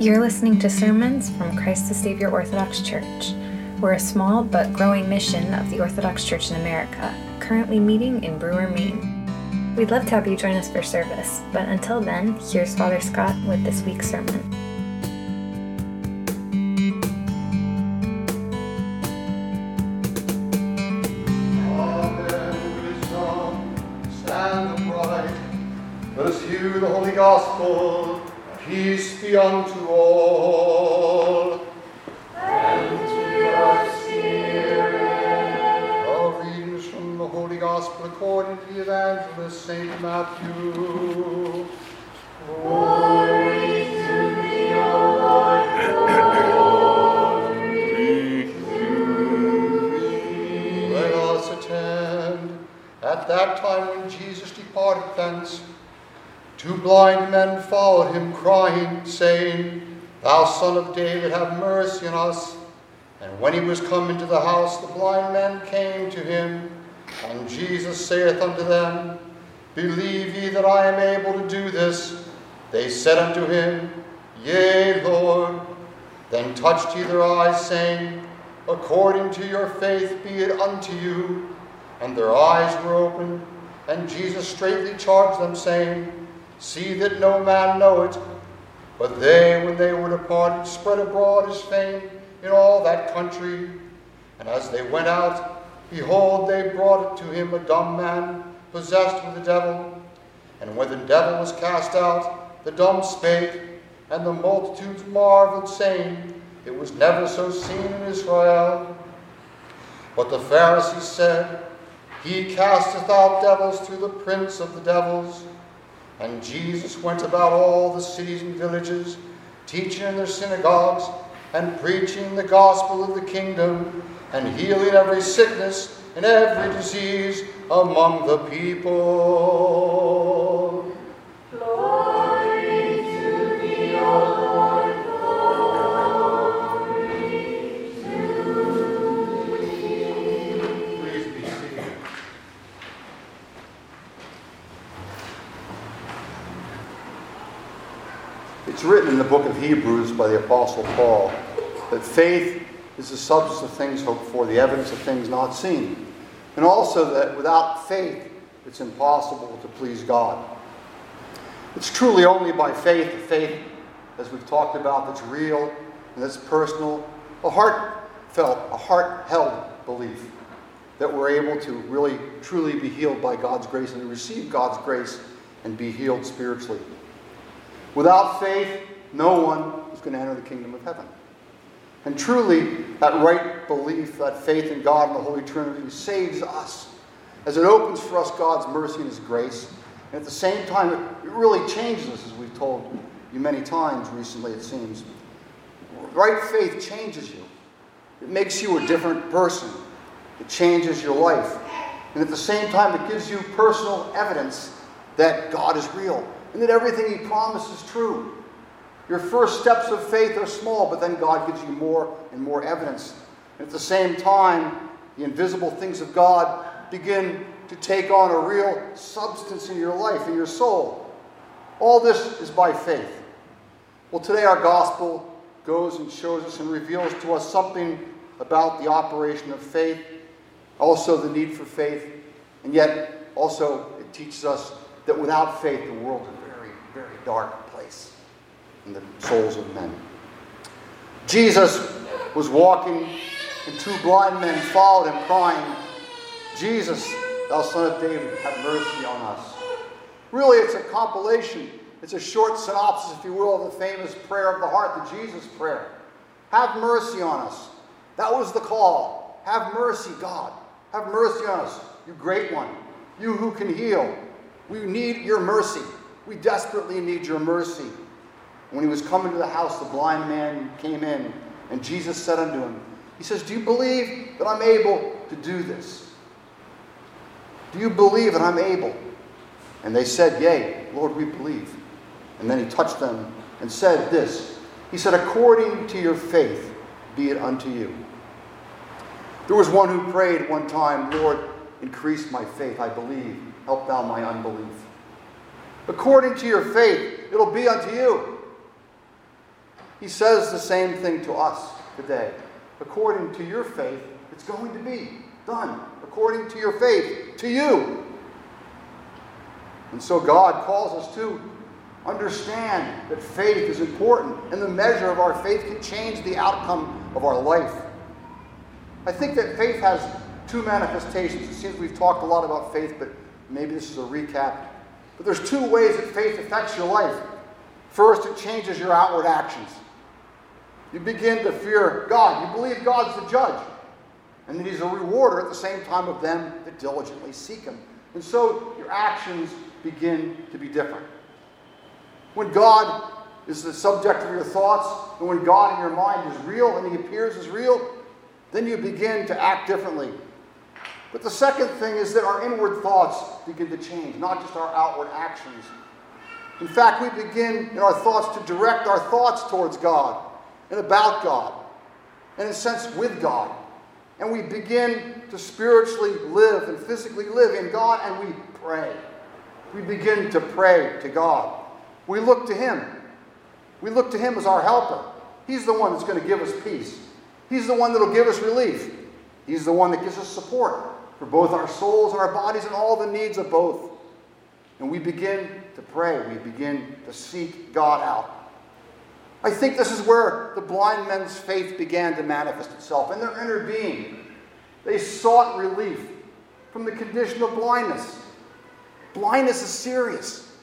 You're listening to sermons from Christ the Savior Orthodox Church. We're a small but growing mission of the Orthodox Church in America, currently meeting in Brewer, Maine. We'd love to have you join us for service, but until then, here's Father Scott with this week's sermon. Us hear the Holy Gospel. Peace be unto all. And to your spirit. Our readings from the Holy Gospel according to the Evangelist St. Matthew. Glory to thee, O Lord. Let us attend. At that time when Jesus departed thence, two blind men followed him, crying, saying, Thou son of David, have mercy on us. And when he was come into the house, the blind men came to him. And Jesus saith unto them, Believe ye that I am able to do this? They said unto him, Yea, Lord. Then touched he their eyes, saying, According to your faith be it unto you. And their eyes were opened, and Jesus straightly charged them, saying, See that no man know it. But they, when they were departed, spread abroad his fame in all that country. And as they went out, behold, they brought to him a dumb man, possessed with the devil. And when the devil was cast out, the dumb spake, and the multitudes marveled, saying, It was never so seen in Israel. But the Pharisees said, He casteth out devils through the prince of the devils. And Jesus went about all the cities and villages, teaching in their synagogues, and preaching the gospel of the kingdom, and healing every sickness and every disease among the people. It's written in the book of Hebrews by the Apostle Paul that faith is the substance of things hoped for, the evidence of things not seen. And also that without faith, it's impossible to please God. It's truly only by faith, a faith, as we've talked about, that's real and that's personal, a heartfelt, a heart-held belief that we're able to really, truly be healed by God's grace and receive God's grace and be healed spiritually. Without faith, no one is going to enter the kingdom of heaven. And truly, that right belief, that faith in God and the Holy Trinity saves us as it opens for us God's mercy and His grace. And at the same time, it really changes us, as we've told you many times recently, it seems. Right faith changes you, it makes you a different person, it changes your life. And at the same time, it gives you personal evidence that God is real and that everything He promises is true. Your first steps of faith are small, but then God gives you more and more evidence. And at the same time, the invisible things of God begin to take on a real substance in your life, in your soul. All this is by faith. Well, today our gospel goes and shows us and reveals to us something about the operation of faith, also the need for faith, and yet also it teaches us that without faith, the world is a very, very dark place in the souls of men. Jesus was walking, and two blind men followed him, crying, Jesus, thou son of David, have mercy on us. Really, it's a compilation, it's a short synopsis, if you will, of the famous prayer of the heart, the Jesus prayer. Have mercy on us. That was the call. Have mercy, God. Have mercy on us, you great one, you who can heal. We need your mercy. We desperately need your mercy. When he was coming to the house, the blind man came in, and Jesus said unto him, He says, Do you believe that I'm able to do this? Do you believe that I'm able? And they said, Yea, Lord, we believe. And then he touched them and said this He said, According to your faith, be it unto you. There was one who prayed one time, Lord, increase my faith, I believe. Help thou my unbelief. According to your faith, it'll be unto you. He says the same thing to us today. According to your faith, it's going to be done. According to your faith, to you. And so God calls us to understand that faith is important, and the measure of our faith can change the outcome of our life. I think that faith has two manifestations. It seems we've talked a lot about faith, but maybe this is a recap. But there's two ways that faith affects your life. First, it changes your outward actions. You begin to fear God. You believe God's the judge, and that He's a rewarder at the same time of them that diligently seek Him. And so your actions begin to be different. When God is the subject of your thoughts, and when God in your mind is real and He appears as real, then you begin to act differently. But the second thing is that our inward thoughts begin to change, not just our outward actions. In fact, we begin in our thoughts to direct our thoughts towards God and about God, and in a sense with God. And we begin to spiritually live and physically live in God, and we pray. We begin to pray to God. We look to Him. We look to Him as our helper. He's the one that's going to give us peace. He's the one that will give us relief. He's the one that gives us support for both our souls and our bodies and all the needs of both. And we begin to pray. We begin to seek God out. I think this is where the blind men's faith began to manifest itself in their inner being. They sought relief from the condition of blindness. Blindness is serious.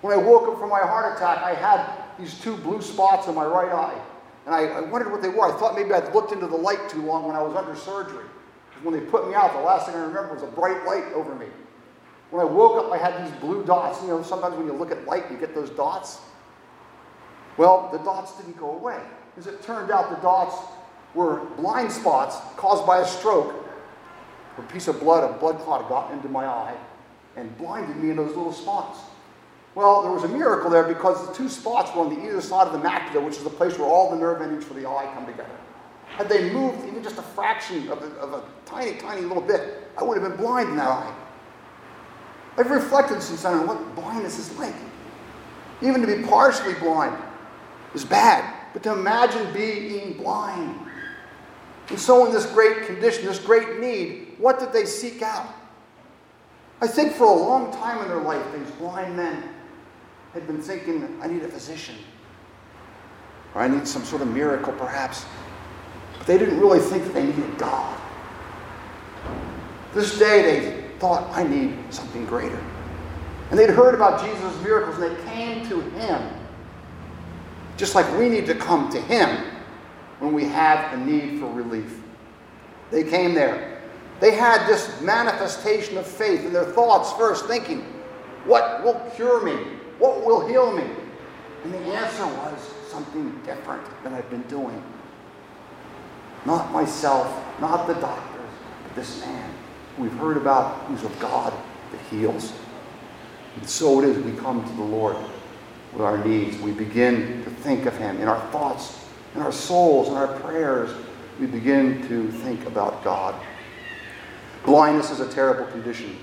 When I woke up from my heart attack, I had these two blue spots in my right eye. And I, I wondered what they were. I thought maybe I'd looked into the light too long when I was under surgery. When they put me out, the last thing I remember was a bright light over me. When I woke up, I had these blue dots. You know, sometimes when you look at light, you get those dots. Well, the dots didn't go away. As it turned out, the dots were blind spots caused by a stroke. A piece of blood, a blood clot got into my eye and blinded me in those little spots. Well, there was a miracle there because the two spots were on the either side of the macula, which is the place where all the nerve endings for the eye come together. Had they moved even just a fraction of a, of a tiny, tiny little bit, I would have been blind in that eye. I've reflected since then on what blindness is like. Even to be partially blind is bad, but to imagine being blind. And so, in this great condition, this great need, what did they seek out? I think for a long time in their life, these blind men had been thinking, I need a physician. Or I need some sort of miracle, perhaps. They didn't really think that they needed God. This day, they thought, I need something greater. And they'd heard about Jesus' miracles, and they came to Him. Just like we need to come to Him when we have a need for relief. They came there. They had this manifestation of faith in their thoughts first, thinking, What will cure me? What will heal me? And the answer was something different than I've been doing. Not myself, not the doctors, but this man we've heard about who's of God that heals. And so it is we come to the Lord with our needs. We begin to think of Him in our thoughts, in our souls, in our prayers. We begin to think about God. Blindness is a terrible condition.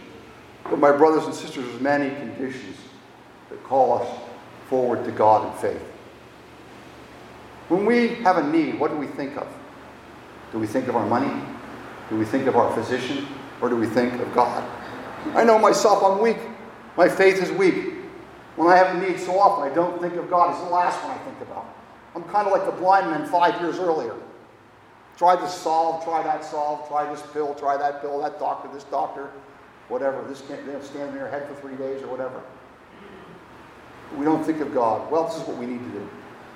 But, my brothers and sisters, there's many conditions that call us forward to God in faith. When we have a need, what do we think of? Do we think of our money? Do we think of our physician? Or do we think of God? I know myself, I'm weak. My faith is weak. When I have a need so often, I don't think of God. It's the last one I think about. I'm kind of like the blind man five years earlier. Try this solve, try that solve, try this pill, try that pill, that doctor, this doctor, whatever. This can't stand in your head for three days or whatever. We don't think of God. Well, this is what we need to do.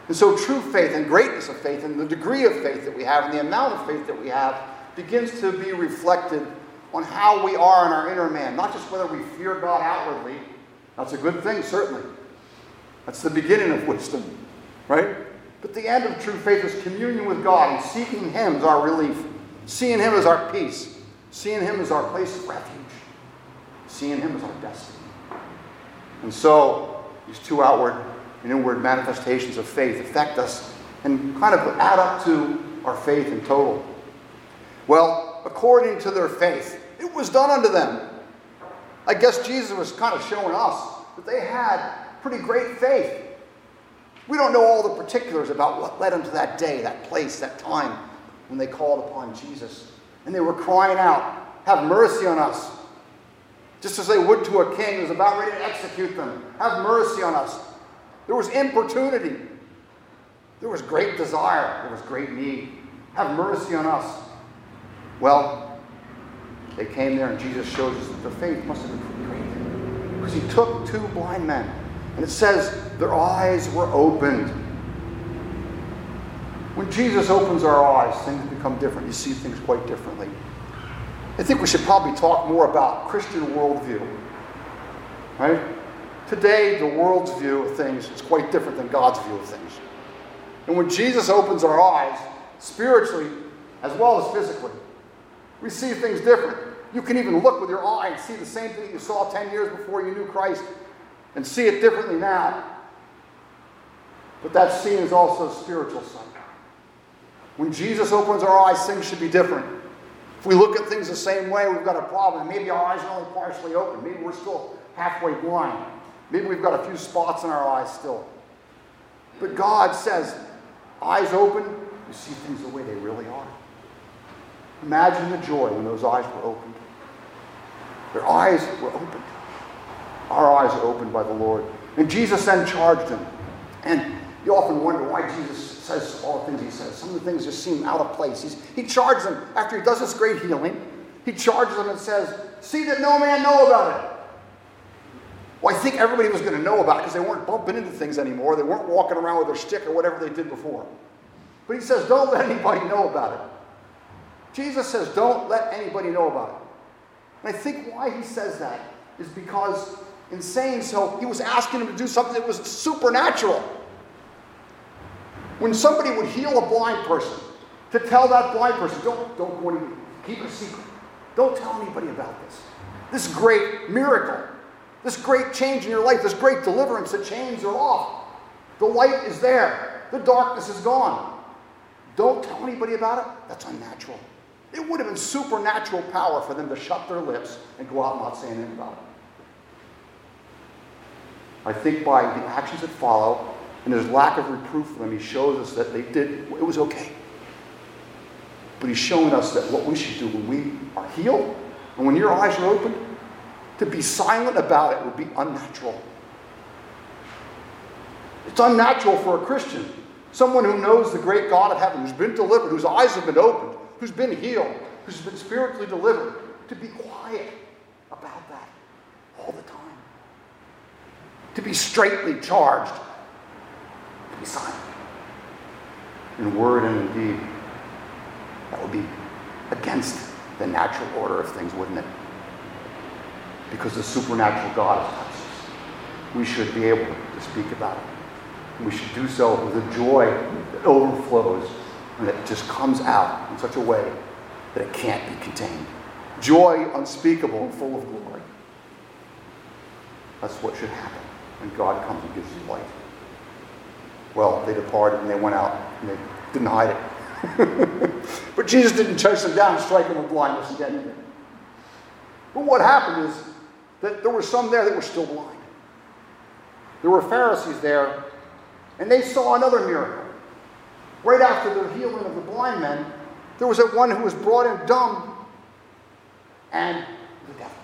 And so true faith and greatness of faith and the degree of faith that we have and the amount of faith that we have begins to be reflected on how we are in our inner man. Not just whether we fear God outwardly. That's a good thing, certainly. That's the beginning of wisdom, right? But the end of true faith is communion with God and seeking Him as our relief, seeing Him as our peace, seeing Him as our place of refuge, seeing Him as our destiny. And so, these two outward and inward manifestations of faith affect us and kind of add up to our faith in total. Well, according to their faith, it was done unto them. I guess Jesus was kind of showing us that they had pretty great faith. We don't know all the particulars about what led them to that day, that place, that time when they called upon Jesus. And they were crying out, Have mercy on us. Just as they would to a king who's about ready to execute them. Have mercy on us. There was importunity. There was great desire. There was great need. Have mercy on us. Well, they came there and Jesus shows us that their faith must have been great. Because he took two blind men. And it says their eyes were opened. When Jesus opens our eyes, things become different. You see things quite differently. I think we should probably talk more about Christian worldview. Right? Today, the world's view of things is quite different than God's view of things. And when Jesus opens our eyes, spiritually as well as physically, we see things different. You can even look with your eye and see the same thing you saw 10 years before you knew Christ and see it differently now. But that seeing is also spiritual sight. When Jesus opens our eyes, things should be different. If we look at things the same way, we've got a problem. Maybe our eyes are only partially open. Maybe we're still halfway blind. Maybe we've got a few spots in our eyes still. But God says, eyes open, you see things the way they really are. Imagine the joy when those eyes were opened. Their eyes were opened. Our eyes are opened by the Lord. And Jesus then charged them. And you often wonder why Jesus says all the things he says. Some of the things just seem out of place. He's, he charges them after he does this great healing. He charges them and says, See that no man know about it. I think everybody was going to know about it because they weren't bumping into things anymore. They weren't walking around with their stick or whatever they did before. But he says, Don't let anybody know about it. Jesus says, Don't let anybody know about it. And I think why he says that is because in saying so, he was asking them to do something that was supernatural. When somebody would heal a blind person, to tell that blind person, don't, don't go any, keep it a secret. Don't tell anybody about this. This great miracle, this great change in your life, this great deliverance, the chains are off. The light is there. The darkness is gone. Don't tell anybody about it. That's unnatural. It would have been supernatural power for them to shut their lips and go out not saying anything about it. I think by the actions that follow and his lack of reproof for them, he shows us that they did, it was okay. But he's showing us that what we should do when we are healed and when your eyes are open, to be silent about it would be unnatural. It's unnatural for a Christian, someone who knows the great God of heaven, who's been delivered, whose eyes have been opened, who's been healed, who's been spiritually delivered, to be quiet about that all the time. To be straightly charged, to be silent in word and in deed. That would be against the natural order of things, wouldn't it? Because the supernatural God has touched us. We should be able to speak about it. We should do so with a joy that overflows and that just comes out in such a way that it can't be contained. Joy unspeakable and full of glory. That's what should happen when God comes and gives you light. Well, they departed and they went out and they didn't hide it. but Jesus didn't chase them down and strike them with blindness again. But what happened is that there were some there that were still blind. There were Pharisees there, and they saw another miracle. Right after the healing of the blind men, there was a one who was brought in dumb and the devil.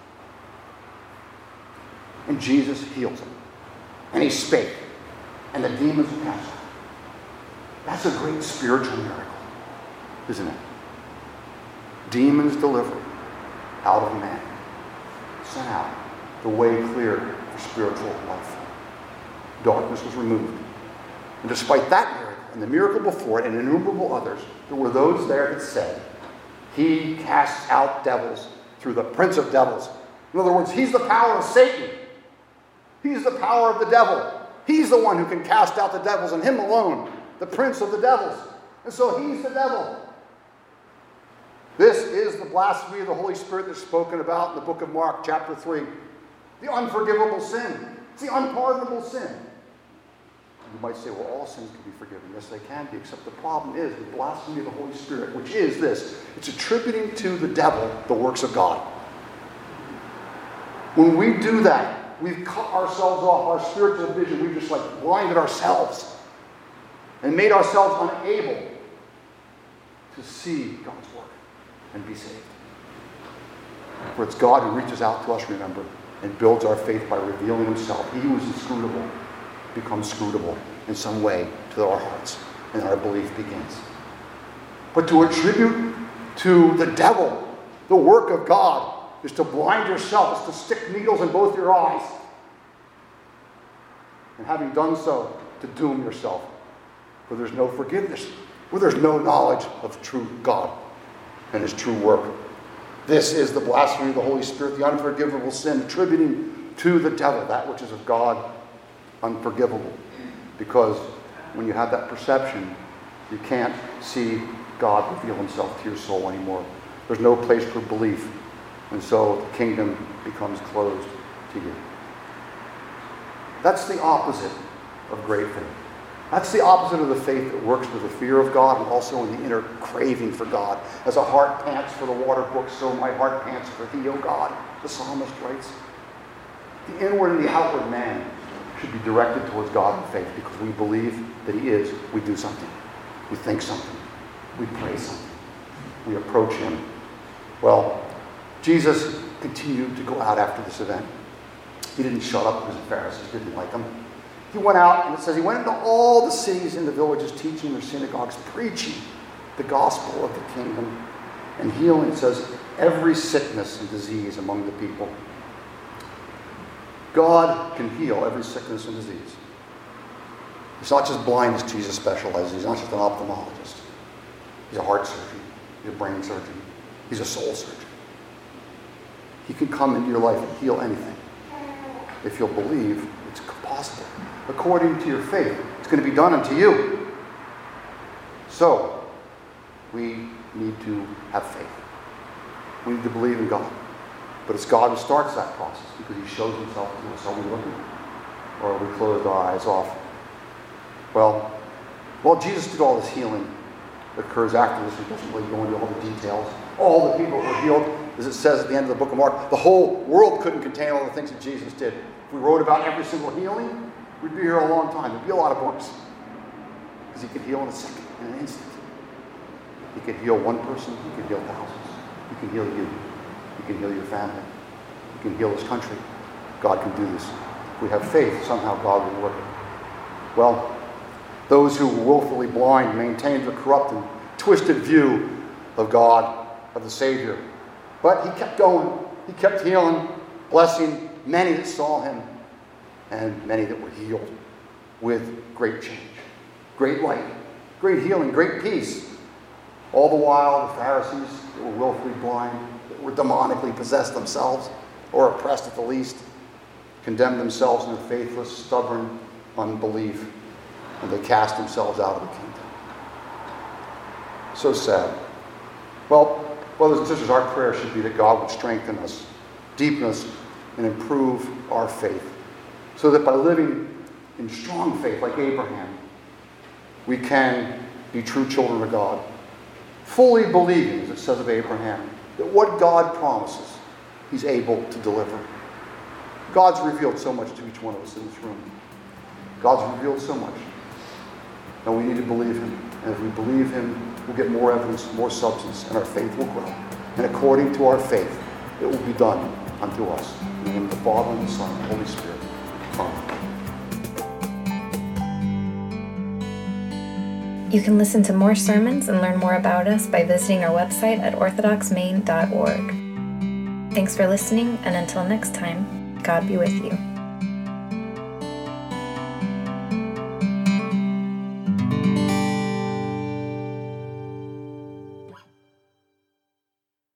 And Jesus heals him. And he spake, and the demons out. That's a great spiritual miracle, isn't it? Demons delivered out of man, sent out, the way clear for spiritual life. Darkness was removed. And despite that miracle, and the miracle before it, and innumerable others, there were those there that said, He casts out devils through the prince of devils. In other words, He's the power of Satan. He's the power of the devil. He's the one who can cast out the devils, and Him alone, the prince of the devils. And so He's the devil. This is the blasphemy of the Holy Spirit that's spoken about in the book of Mark, chapter 3. The unforgivable sin. It's the unpardonable sin. You might say, well, all sins can be forgiven. Yes, they can be, except the problem is the blasphemy of the Holy Spirit, which is this it's attributing to the devil the works of God. When we do that, we've cut ourselves off our spiritual vision. We've just like blinded ourselves. and made ourselves unable to see God's work and be saved. For it's God who reaches out to us, remember, and builds our faith by revealing himself. He who is inscrutable becomes scrutable in some way to our hearts, and our belief begins. But to attribute to the devil the work of God is to blind yourself, is to stick needles in both your eyes. And having done so, to doom yourself, for there's no forgiveness, where there's no knowledge of true God and his true work. This is the blasphemy of the Holy Spirit, the unforgivable sin, attributing to the devil that which is of God unforgivable. Because when you have that perception, you can't see God reveal himself to your soul anymore. There's no place for belief. And so the kingdom becomes closed to you. That's the opposite of great faith. That's the opposite of the faith that works with the fear of God and also in the inner craving for God. As a heart pants for the water brook, so my heart pants for thee, O God, the psalmist writes. The inward and the outward man should be directed towards God in faith because we believe that He is. We do something. We think something. We pray something. We approach Him. Well, Jesus continued to go out after this event. He didn't shut up because the Pharisees didn't like him. He went out, and it says he went into all the cities and the villages, teaching their synagogues, preaching the gospel of the kingdom, and healing, it says, every sickness and disease among the people. God can heal every sickness and disease. It's not just blindness Jesus specializes. He's not just an ophthalmologist. He's a heart surgeon. He's a brain surgeon. He's a soul surgeon. He can come into your life and heal anything. If you'll believe, it's According to your faith, it's going to be done unto you. So, we need to have faith. We need to believe in God. But it's God who starts that process because He shows Himself to us. Are we looking? Or are we closed our eyes off? Well, while Jesus did all this healing that occurs after this, He doesn't really go into all the details. All the people were healed, as it says at the end of the book of Mark. The whole world couldn't contain all the things that Jesus did. If we wrote about every single healing, we'd be here a long time. There'd be a lot of books. Because He could heal in a second, in an instant. He could heal one person, He could heal thousands. He can heal you. He can heal your family. He can heal this country. God can do this. If we have faith, somehow God will work it. Well, those who were willfully blind maintained a corrupt and twisted view of God, of the Savior. But he kept going. He kept healing, blessing many that saw him, and many that were healed with great change, great light, great healing, great peace. All the while, the Pharisees that were willfully blind, that were demonically possessed themselves, or oppressed at the least, condemned themselves in their faithless, stubborn unbelief, and they cast themselves out of the kingdom. So sad. Well, brothers and sisters, our prayer should be that God would strengthen us, deepen us, and improve our faith, so that by living in strong faith like Abraham, we can be true children of God, fully believing, as it says of Abraham, that what God promises, He's able to deliver. God's revealed so much to each one of us in this room. God's revealed so much. And we need to believe Him. And if we believe Him, we'll get more evidence, more substance, and our faith will grow. And according to our faith, it will be done unto us. The name of the Father, and the Son, and the Holy Spirit. Amen. You can listen to more sermons and learn more about us by visiting our website at orthodoxmaine.org. Thanks for listening, and until next time, God be with you.